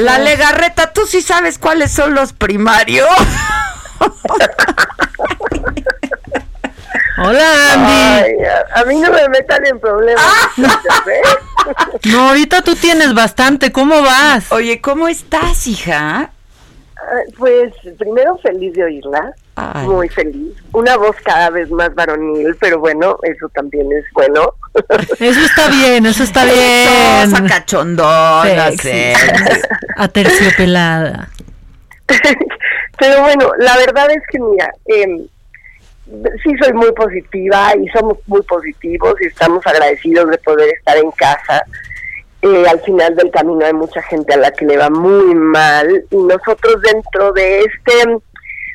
La legarreta, ¿tú sí sabes cuáles son los primarios? Hola, Andy. Ay, a, a mí no me metan en problemas. ¿ves? No, ahorita tú tienes bastante. ¿Cómo vas? Oye, ¿cómo estás, hija? Ah, Pues primero feliz de oírla, Ay. muy feliz. Una voz cada vez más varonil, pero bueno, eso también es bueno. Eso está bien, eso está bien. cachondona, Sexy. sexy. Aterciopelada. pero bueno, la verdad es que mira, em, sí soy muy positiva y somos muy positivos y estamos agradecidos de poder estar en casa. Eh, al final del camino hay mucha gente a la que le va muy mal y nosotros dentro de este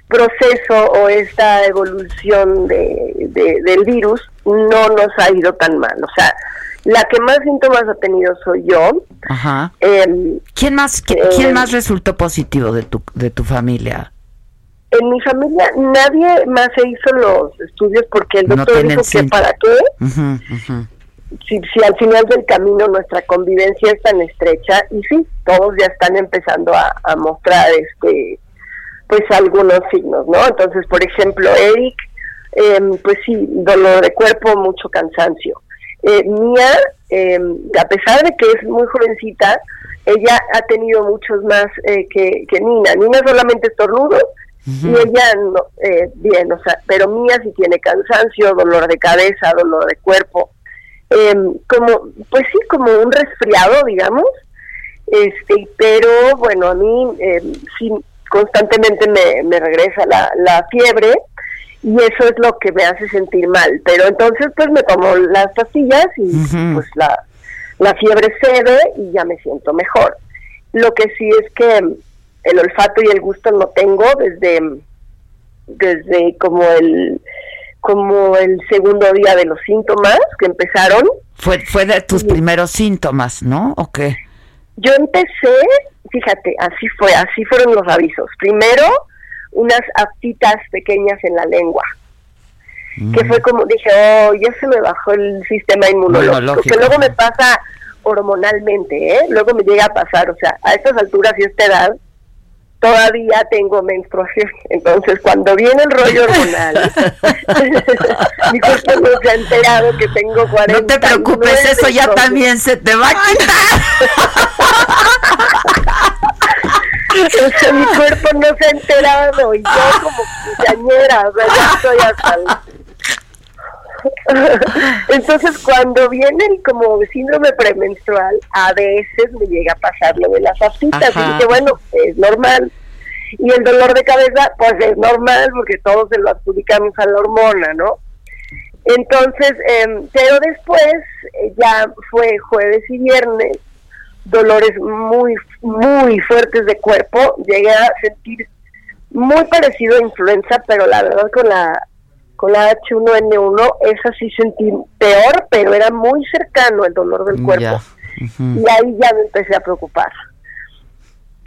proceso o esta evolución de, de- del virus no nos ha ido tan mal. O sea, la que más síntomas ha tenido soy yo. Ajá. Em, ¿Quién más, qui- Eh, quién más resultó positivo de tu, de tu familia? en mi familia nadie más se hizo los estudios porque el doctor dijo que para qué si, si al final del camino nuestra convivencia es tan estrecha y sí, todos ya están empezando a, a mostrar este pues algunos signos, ¿no? Entonces, por ejemplo, Eric, em, pues sí, dolor de cuerpo, mucho cansancio. Eh, Mía, em, a pesar de que es muy jovencita, ella ha tenido muchos más eh, que, que Nina. Nina solamente estornudos y ella no, eh, bien, o sea, pero Mía sí tiene cansancio, dolor de cabeza, dolor de cuerpo em, como pues sí como un resfriado digamos este pero bueno a mí sí constantemente me, me regresa la, la fiebre y eso es lo que me hace sentir mal pero entonces pues me tomo las pastillas y pues la, la fiebre cede y ya me siento mejor lo que sí es que el olfato y el gusto no tengo desde desde como el como el segundo día de los síntomas que empezaron. Fue, fue de tus primeros síntomas, ¿no? ¿O qué? Yo empecé, fíjate, así fue, así fueron los avisos. Primero, unas aftitas pequeñas en la lengua, que fue como, dije, oh, ya se me bajó el sistema inmunológico, que luego me pasa hormonalmente, ¿eh? Luego me llega a pasar, o sea, a estas alturas y a esta edad, todavía tengo menstruación. Entonces, cuando viene el rollo hormonal, mi cuerpo no se ha enterado que tengo 40 No te preocupes, eso ya también se te va a quitar. Sea, mi cuerpo no se ha enterado y yo como quinceañera, o sea, ya estoy hasta Entonces, cuando viene el como síndrome premenstrual, a veces me llega a pasar lo de las aftitas. Ajá. Y dije, bueno, es normal. Y el dolor de cabeza, pues es normal porque todos se lo adjudicamos a la hormona, ¿no? Entonces, em, pero después eh, ya fue jueves y viernes, dolores muy, muy fuertes de cuerpo. Llegué a sentir muy parecido a influenza, pero la verdad con la con la H1N1, esa sí sentí peor, pero era muy cercano el dolor del cuerpo. Ya. Ujú. Y ahí ya me empecé a preocupar.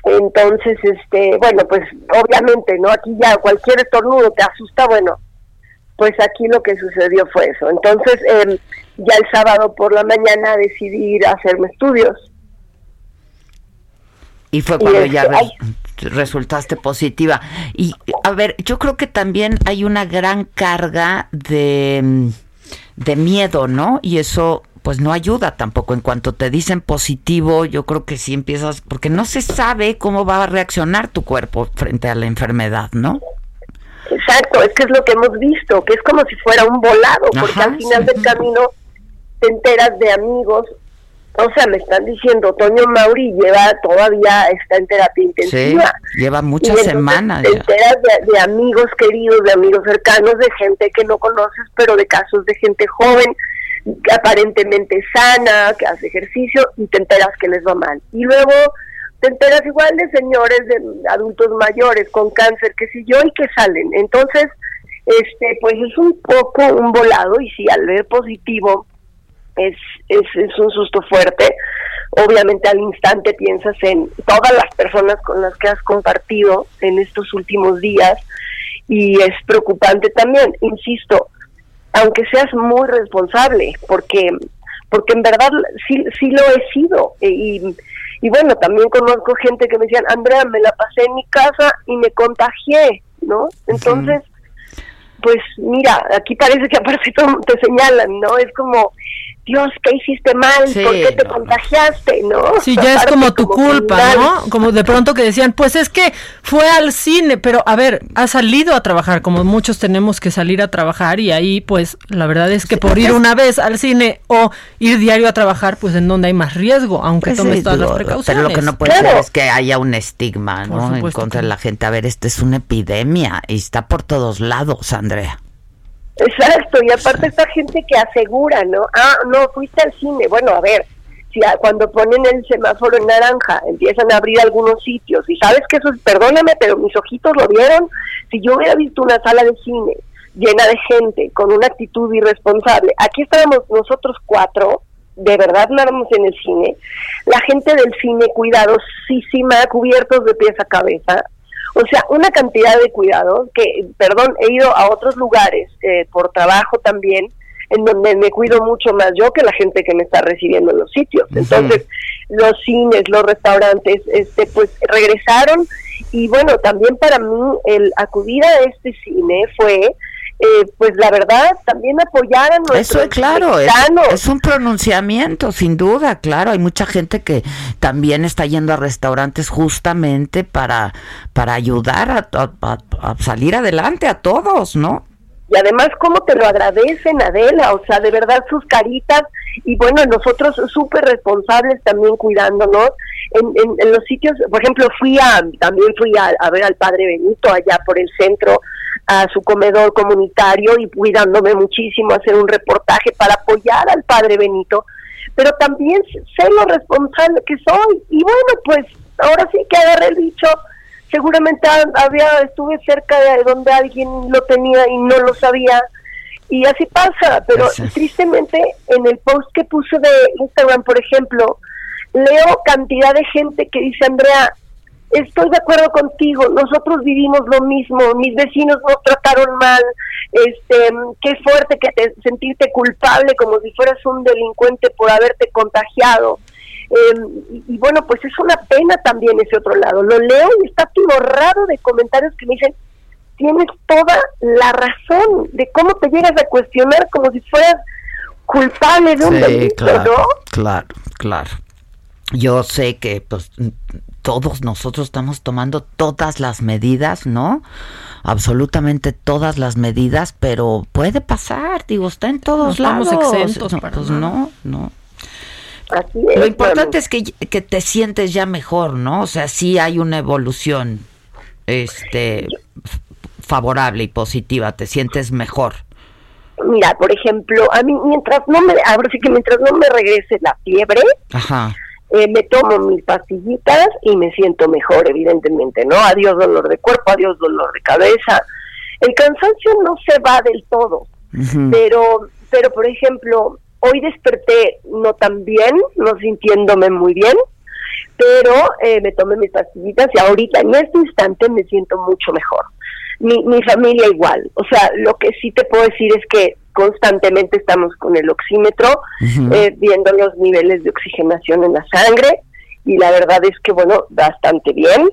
Entonces, este, bueno, pues obviamente, ¿no? Aquí ya cualquier estornudo te asusta, bueno, pues aquí lo que sucedió fue eso. Entonces, em, ya el sábado por la mañana decidí ir a hacerme estudios. Y fue Y cuando este, ya re- resultaste positiva. Y a ver, yo creo que también hay una gran carga de, de miedo, ¿no? Y eso pues no ayuda tampoco. En cuanto te dicen positivo, yo creo que sí empiezas, porque no se sabe cómo va a reaccionar tu cuerpo frente a la enfermedad, ¿no? Exacto, es que es lo que hemos visto, que es como si fuera un volado, porque Ajá, al final sí. del camino te enteras de amigos. O sea, me están diciendo, Toño Mauri lleva todavía, está en terapia Sí, intensiva. lleva Y muchas semanas Te enteras de, de amigos queridos, de amigos cercanos, de gente que no conoces, pero de casos de gente joven. aparentemente sana, que hace ejercicio y te enteras que les va mal. Y luego te enteras igual de señores, de adultos mayores con cáncer, que si yo y que salen. Entonces, este, pues es un poco un volado y si al ver positivo es, es, es un susto fuerte, obviamente al instante piensas en todas las personas con las que has compartido en estos últimos días y es preocupante también, insisto, aunque seas muy responsable, porque porque en verdad sí, sí lo he sido y, y bueno, también conozco gente que me decían, Andrea, me la pasé en mi casa y me contagié, ¿no? Entonces, pues mira, aquí parece que aparte te señalan, ¿no? Es como, Dios, ¿qué hiciste mal? ¿Por qué te contagiaste? ¿No? Sí, ya es como tu culpa, ¿no? Como de pronto que decían, pues es que fue al cine, pero a ver, ha salido a trabajar, como muchos tenemos que salir a trabajar y ahí pues la verdad es que por ir una vez al cine o ir diario a trabajar, pues en donde hay más riesgo, aunque pues tomes todas las precauciones. Pero lo que no puede ser es que haya un estigma, ¿no? En contra de la gente. A ver, esta es una epidemia y está por todos lados, Andrea. Exacto, y aparte esta gente que asegura, ¿no? Ah, no, fuiste al cine. Bueno, a ver, si cuando ponen el semáforo en naranja empiezan a abrir algunos sitios, y sabes que eso es, perdóname, pero mis ojitos lo vieron, si yo hubiera visto una sala de cine llena de gente con una actitud irresponsable, aquí estábamos nosotros cuatro, de verdad no éramos en el cine, la gente del cine cuidadosísima, cubiertos de pies a cabeza, o sea, una cantidad de cuidados que, perdón, he ido a otros lugares eh, por trabajo también, en donde me cuido mucho más yo que la gente que me está recibiendo en los sitios. Entonces, los cines, los restaurantes, este, pues regresaron y bueno, también para mí el acudir a este cine fue eh, pues la verdad, también apoyar a nuestros Eso es claro, es, un pronunciamiento, sin duda, claro. Hay mucha gente que también está yendo a restaurantes justamente para, para ayudar a, salir adelante a todos, ¿no? Y además, ¿cómo te lo agradecen, Adela? O sea, de verdad sus caritas y bueno, nosotros súper responsables también cuidándonos. En, en, los sitios, por ejemplo, fui a, también fui a, a ver al Padre Benito allá por el centro a su comedor comunitario y cuidándome muchísimo hacer un reportaje para apoyar al padre Benito, pero también sé lo responsable que soy. Y bueno, pues ahora sí que agarré el bicho, seguramente había estuve cerca de donde alguien lo tenía y no lo sabía. Y así pasa, pero tristemente en el post que puse de Instagram, por ejemplo, leo cantidad de gente que dice, Andrea, estoy de acuerdo contigo, nosotros vivimos lo mismo, mis vecinos nos trataron mal, este, qué fuerte que te sentirte culpable como si fueras un delincuente por haberte contagiado. Em, y, bueno, pues es una pena también ese otro lado. Lo leo y está raro de comentarios que me dicen, tienes toda la razón de cómo te llegas a cuestionar como si fueras culpable de un delito, ¿no? Claro, claro. Yo sé que pues todos nosotros estamos tomando todas las medidas, ¿no? Absolutamente todas las medidas, pero puede pasar, digo, está en todos lados. Estamos exentos, no, pues no, no. Lo importante es que, que, te sientes ya mejor, ¿no? O sea, sí hay una evolución este favorable y positiva, te sientes mejor. Mira, por ejemplo, a mí mientras no me, ahora sí que mientras no me regrese la fiebre, Ajá eh, me tomo mis pastillitas y me siento mejor, evidentemente, ¿no? Adiós dolor de cuerpo, adiós dolor de cabeza. El cansancio no se va del todo, pero, pero por ejemplo, hoy desperté no tan bien, no sintiéndome muy bien, pero eh, me tomé mis pastillitas y ahorita en este instante me siento mucho mejor. Mi, mi familia igual, o sea, lo que sí te puedo decir es que constantemente estamos con el oxímetro, eh, viendo los niveles de oxigenación en la sangre y la verdad es que, bueno, bastante bien.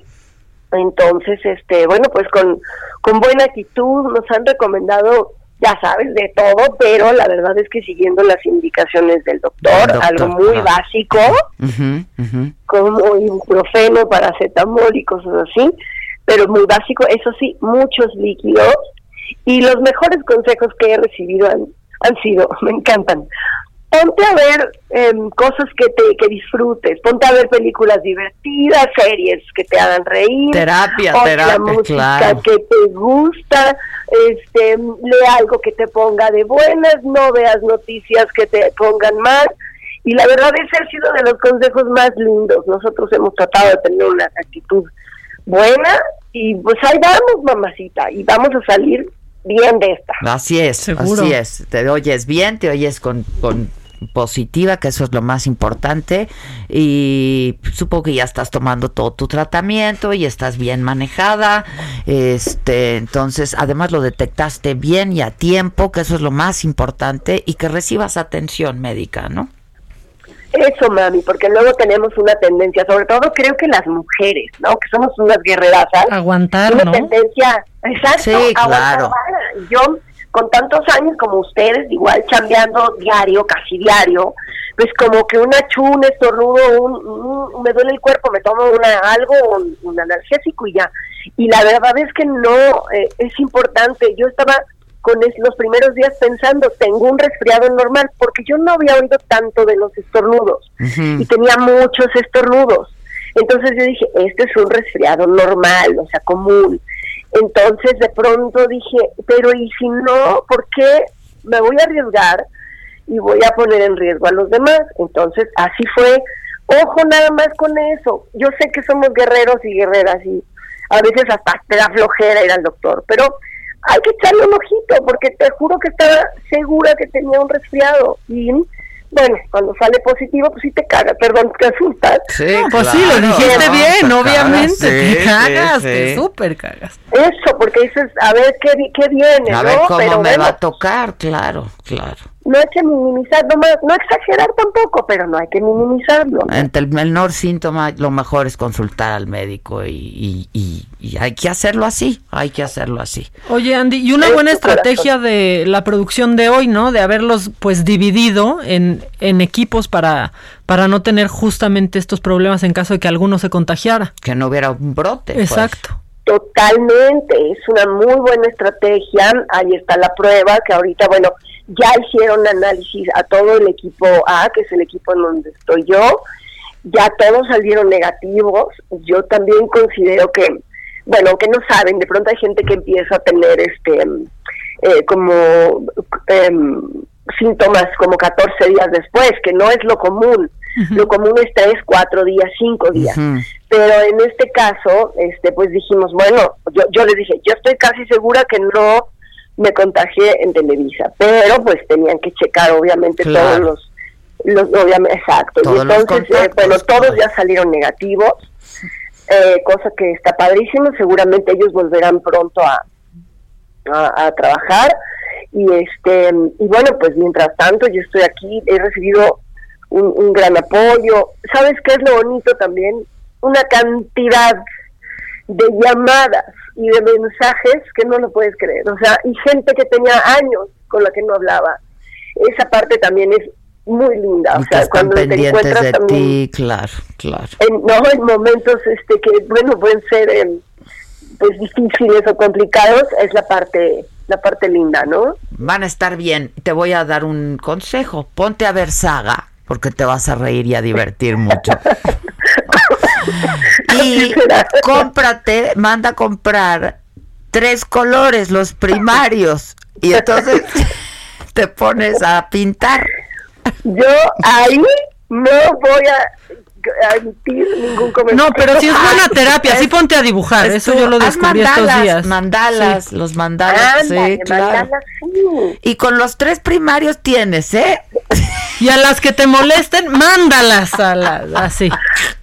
Entonces, este, bueno, pues con, con buena actitud nos han recomendado, ya sabes, de todo, pero la verdad es que siguiendo las indicaciones del doctor, algo muy básico, como ibuprofeno, paracetamol y cosas así, pero muy básico, eso sí, muchos líquidos, y los mejores consejos que he recibido han, han sido, me encantan. Ponte a ver em, cosas que te que disfrutes, ponte a ver películas divertidas, series que te hagan reír, terapia, terapia, la música que te gusta, este, lee algo que te ponga de buenas, no veas noticias que te pongan mal. Y la verdad ese ha sido de los consejos más lindos. Nosotros hemos tratado de tener una actitud buena y pues ahí vamos, mamacita, y vamos a salir bien de esta. Así es, así es. Te oyes bien, te oyes con, con positiva, que eso es lo más importante. Y supongo que ya estás tomando todo tu tratamiento y estás bien manejada. Este, entonces, además lo detectaste bien y a tiempo, que eso es lo más importante, y que recibas atención médica, ¿no? Eso, mami, porque luego tenemos una tendencia, sobre todo creo que las mujeres, ¿no? Que somos unas guerreras, Aguantar, una tendencia, exacto, sí, claro. Yo, con tantos años como ustedes, igual chambeando diario, casi diario, pues como que una chun, un estornudo, un, me duele el cuerpo, me tomo una algo, un, analgésico y ya. Y la verdad es que no, eh, es importante. Yo estaba con los primeros días pensando, tengo un resfriado normal, porque yo no había oído tanto de los estornudos y tenía muchos estornudos. Entonces yo dije, este es un resfriado normal, o sea, común. Entonces de pronto dije, pero ¿y si no? ¿Por qué me voy a arriesgar y voy a poner en riesgo a los demás? Entonces así fue. Ojo nada más con eso. Yo sé que somos guerreros y guerreras y a veces hasta te da flojera ir al doctor, pero hay que echarle un ojito, porque te juro que estaba segura que tenía un resfriado. Y bueno, cuando sale positivo, pues sí te caga, perdón, te asustas. Sí, pues sí, lo dijiste bien, obviamente, te cagas, te súper cagas. Eso, porque dices, a ver qué, qué viene, A ver cómo me va a tocar, claro, claro no hay que minimizar, no, no exagerar tampoco, pero no hay que minimizarlo. Entre el menor síntoma, lo mejor es consultar al médico y, y, y, hay que hacerlo así, hay que hacerlo así. Oye, Andy, y una buena estrategia de la producción de hoy, ¿no? De haberlos pues dividido en, en equipos para, para no tener justamente estos problemas en caso de que alguno se contagiara. Que no hubiera un brote. Pues. Exacto. Totalmente, es una muy buena estrategia. Ahí está la prueba, que ahorita, bueno, ya hicieron análisis a todo el equipo A, que es el equipo en donde estoy yo, ya todos salieron negativos, yo también considero que, bueno, aunque no saben, de pronto hay gente que empieza a tener este, eh, como em, síntomas como 14 días después, que no es lo común, lo común es 3, 4 días, 5 días. Pero en este caso, este pues dijimos, bueno, yo, yo les dije, yo estoy casi segura que no me contagié en Televisa, pero pues tenían que checar obviamente todos los, los obviamente, exacto, y entonces, eh, bueno, todos ya salieron negativos, eh, cosa que está padrísimo, seguramente ellos volverán pronto a, a, trabajar, y este, y bueno, pues mientras tanto yo estoy aquí, he recibido un, un gran apoyo, ¿sabes qué es lo bonito también? Una cantidad de llamadas y de mensajes que no lo puedes creer. O sea, y gente que tenía años con la que no hablaba. Esa parte también es muy linda. o sea, cuando te encuentras de también, ti, claro, claro. En, no, en momentos este que, bueno, pueden ser em, pues difíciles o complicados, es la parte la parte linda, ¿no? Van a estar bien. Te voy a dar un consejo. Ponte a ver saga, porque te vas a reír y a divertir mucho. y cómprate, manda a comprar tres colores, los primarios, y entonces te pones a pintar. Yo ahí no voy a emitir ningún comentario. No, pero si es buena terapia, sí ponte a dibujar, eso yo lo descubrí estos días. Mandalas, los mandalas, sí, claro. Y con los tres primarios tienes, ¿eh? Y a las que te molesten, mándalas a las, así.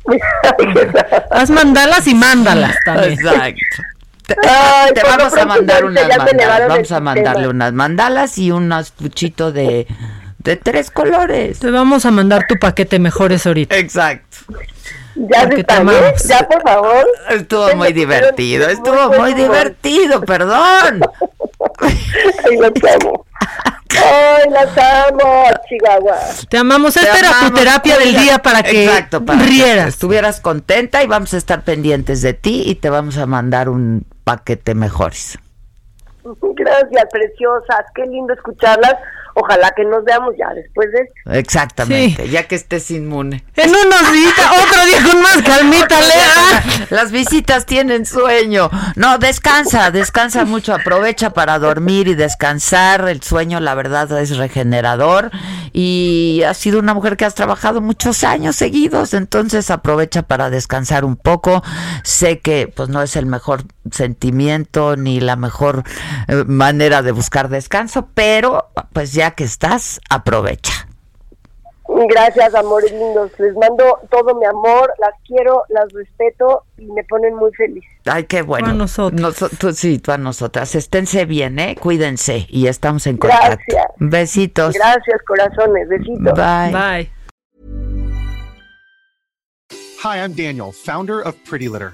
Haz mandalas y mándalas también. Exacto. Te, vamos a mandar unas mandalas, vamos a mandarle unas mandalas y un puchito de, de tres colores. Te vamos a mandar tu paquete mejores ahorita. Exacto. Ya ya por favor. Estuvo muy divertido, estuvo muy, divertido, perdón. Ay, lo amo. Ay, las amo, Chihuahua. Te amamos. Esta era tu terapia del día para que Exacto, para rieras. estuvieras contenta y vamos a estar pendientes de ti y te vamos a mandar un paquete mejores. Gracias, preciosas. Qué lindo escucharlas. Ojalá que nos veamos ya después de esto. Exactamente, ya que estés inmune. En unos días, otro día con más calmita, Lea. Las visitas tienen sueño. No, descansa, descansa mucho, aprovecha para dormir y descansar. El sueño, la verdad, es regenerador. Y has sido una mujer que has trabajado muchos años seguidos, entonces aprovecha para descansar un poco. Sé que pues no es el mejor sentimiento ni la mejor eh, manera de buscar descanso, pero pues ya que estás, aprovecha. Gracias, amores lindos. Les mando todo mi amor, las quiero, las respeto y me ponen muy feliz. Ay, qué bueno. a nosotros. Noso- tú- sí, tú a nosotras. Esténse bien, ¿eh? Cuídense y estamos en contacto. Gracias. Besitos. Gracias, corazones. Besitos. Bye. Bye. Hi, I'm Daniel, founder of Pretty Litter.